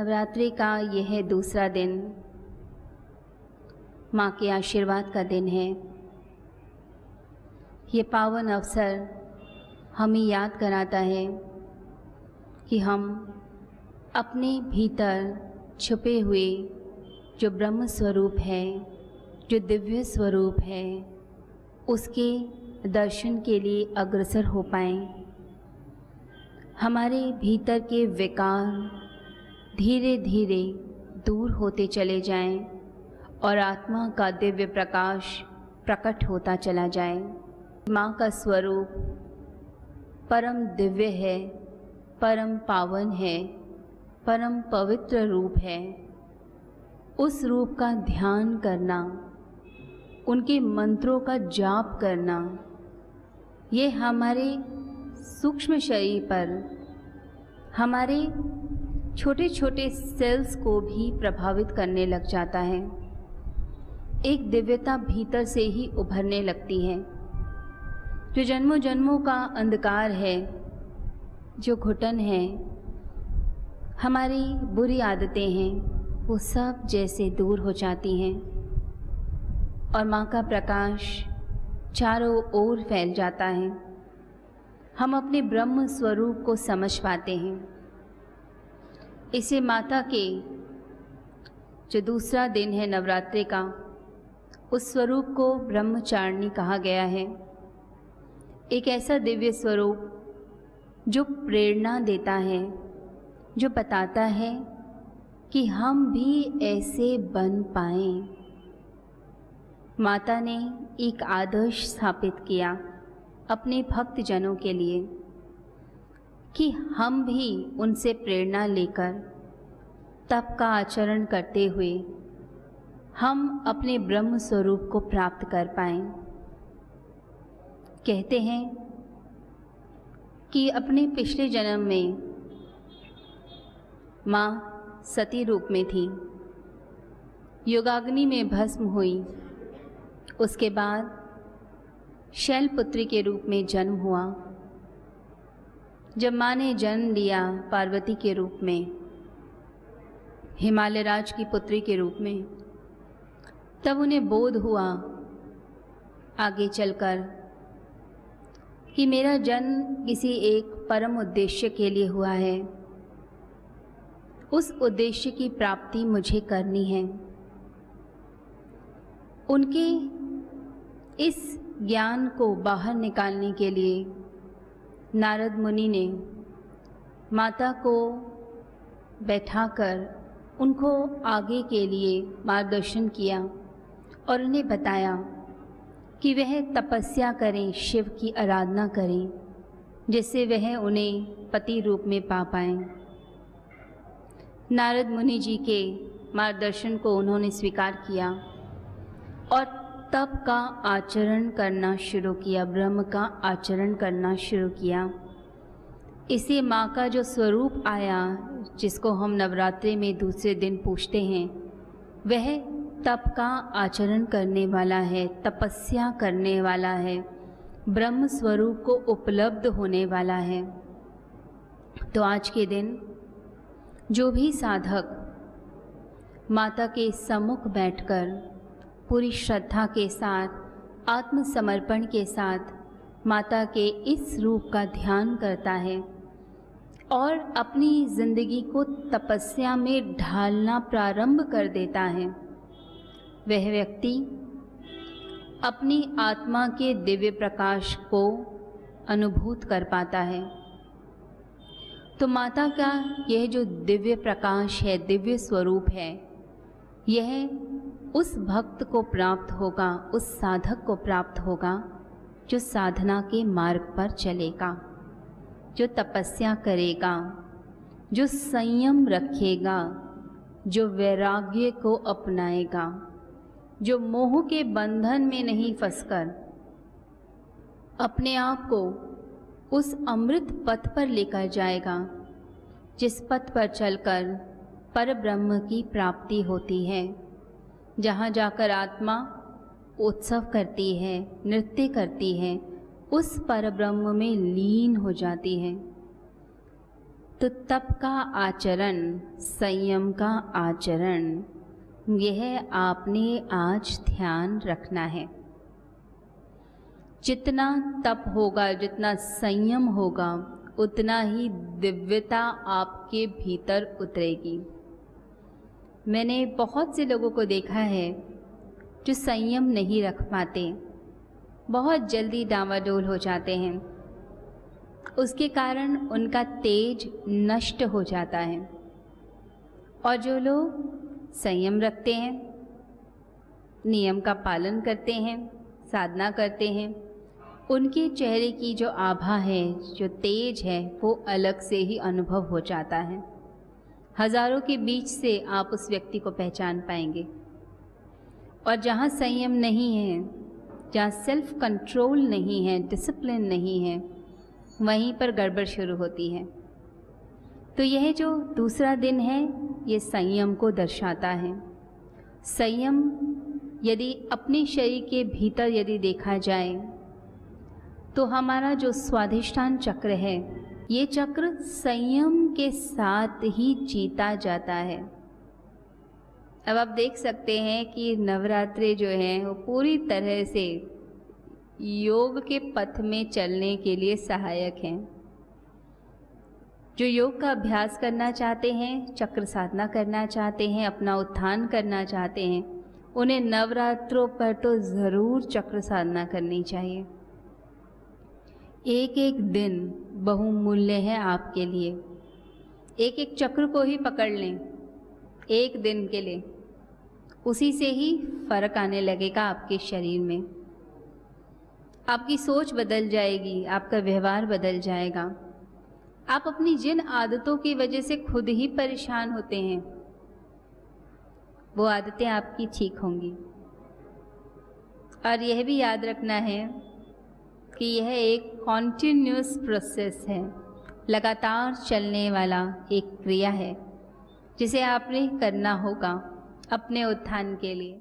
नवरात्रि का यह दूसरा दिन। माँ के आशीर्वाद का दिन है। ये पावन अवसर हमें याद कराता है कि हम अपने भीतर छुपे हुए जो ब्रह्म स्वरूप है, जो दिव्य स्वरूप है, उसके दर्शन के लिए अग्रसर हो पाएँ। हमारे भीतर के विकार धीरे धीरे दूर होते चले जाएँ और आत्मा का दिव्य प्रकाश प्रकट होता चला जाए। माँ का स्वरूप परम दिव्य है, परम पावन है, परम पवित्र रूप है। उस रूप का ध्यान करना, उनके मंत्रों का जाप करना, ये हमारे सूक्ष्म शरीर पर, हमारे छोटे छोटे सेल्स को भी प्रभावित करने लग जाता है। एक दिव्यता भीतर से ही उभरने लगती है। जो जन्मों जन्मों का अंधकार है, जो घुटन है, हमारी बुरी आदतें हैं, वो सब जैसे दूर हो जाती हैं। और माँ का प्रकाश चारों ओर फैल जाता है। हम अपने ब्रह्म स्वरूप को समझ पाते हैं। इसे माता के जो दूसरा दिन है नवरात्रि का, उस स्वरूप को ब्रह्मचारिणी कहा गया है। एक ऐसा दिव्य स्वरूप जो प्रेरणा देता है, जो बताता है कि हम भी ऐसे बन पाएँ। माता ने एक आदर्श स्थापित किया अपने भक्त जनों के लिए। कि हम भी उनसे प्रेरणा लेकर तप का आचरण करते हुए हम अपने ब्रह्म स्वरूप को प्राप्त कर पाएँ। कहते हैं कि अपने पिछले जन्म में माँ सती रूप में थी। योगाग्नि में भस्म हुई। उसके बाद शैलपुत्री के रूप में जन्म हुआ। जब माँ ने जन्म लिया पार्वती के रूप में, हिमालय राज की पुत्री के रूप में, तब उन्हें बोध हुआ आगे चलकर कि मेरा जन्म किसी एक परम उद्देश्य के लिए हुआ है। उस उद्देश्य की प्राप्ति मुझे करनी है। उनके इस ज्ञान को बाहर निकालने के लिए नारद मुनि ने माता को बैठाकर उनको आगे के लिए मार्गदर्शन किया और उन्हें बताया कि वह तपस्या करें, शिव की आराधना करें, जिससे वह उन्हें पति रूप में पा पाएँ। नारद मुनि जी के मार्गदर्शन को उन्होंने स्वीकार किया और तप का आचरण करना शुरू किया, ब्रह्म का आचरण करना शुरू किया। इसे माँ का जो स्वरूप आया, जिसको हम नवरात्रि में दूसरे दिन पूछते हैं, वह तप का आचरण करने वाला है, तपस्या करने वाला है, ब्रह्म स्वरूप को उपलब्ध होने वाला है। तो आज के दिन, जो भी साधक माता के सम्मुख बैठकर पूरी श्रद्धा के साथ, आत्मसमर्पण के साथ माता के इस रूप का ध्यान करता है और अपनी ज़िंदगी को तपस्या में ढालना प्रारंभ कर देता है। वह व्यक्ति अपनी आत्मा के दिव्य प्रकाश को अनुभूत कर पाता है। तो माता का यह जो दिव्य प्रकाश है, दिव्य स्वरूप है, यह उस भक्त को प्राप्त होगा, उस साधक को प्राप्त होगा, जो साधना के मार्ग पर चलेगा, जो तपस्या करेगा, जो संयम रखेगा, जो वैराग्य को अपनाएगा, जो मोह के बंधन में नहीं फंसकर, अपने आप को उस अमृत पथ पर लेकर जाएगा, जिस पथ पर चलकर पर ब्रह्म की प्राप्ति होती है। जहाँ जाकर आत्मा उत्सव करती है, नृत्य करती है, उस पर ब्रह्म में लीन हो जाती है। तो तप का आचरण, संयम का आचरण, यह आपने आज ध्यान रखना है। जितना तप होगा, जितना संयम होगा, उतना ही दिव्यता आपके भीतर उतरेगी। मैंने बहुत से लोगों को देखा है जो संयम नहीं रख पाते। बहुत जल्दी डावाडोल हो जाते हैं। उसके कारण उनका तेज नष्ट हो जाता है। और जो लोग संयम रखते हैं, नियम का पालन करते हैं, साधना करते हैं, उनके चेहरे की जो आभा है, जो तेज है, वो अलग से ही अनुभव हो जाता है। हज़ारों के बीच से आप उस व्यक्ति को पहचान पाएँगे। और जहाँ संयम नहीं है, जहाँ सेल्फ कंट्रोल नहीं है डिसिप्लिन नहीं है, वहीं पर गड़बड़ शुरू होती है। तो यह जो दूसरा दिन है, ये संयम को दर्शाता है। संयम यदि अपने शरीर के भीतर यदि देखा जाए तो हमारा जो स्वाधिष्ठान चक्र है ये चक्र संयम के साथ ही जीता जाता है। अब आप देख सकते हैं कि नवरात्रि जो हैं, वो पूरी तरह से योग के पथ में चलने के लिए सहायक हैं। जो योग का अभ्यास करना चाहते हैं, चक्र साधना करना चाहते हैं, अपना उत्थान करना चाहते हैं, उन्हें नवरात्रों पर तो ज़रूर चक्र साधना करनी चाहिए। एक एक दिन बहुमूल्य है आपके लिए। एक एक चक्र को ही पकड़ लें, एक दिन के लिए। उसी से ही फ़र्क आने लगेगा आपके शरीर में। आपकी सोच बदल जाएगी, आपका व्यवहार बदल जाएगा। आप अपनी जिन आदतों की वजह से खुद ही परेशान होते हैं, वो आदतें आपकी ठीक होंगी। और यह भी याद रखना है कि यह एक कॉन्टीन्यूस प्रोसेस है। लगातार चलने वाला एक क्रिया है, जिसे आपने करना होगा अपने उत्थान के लिए।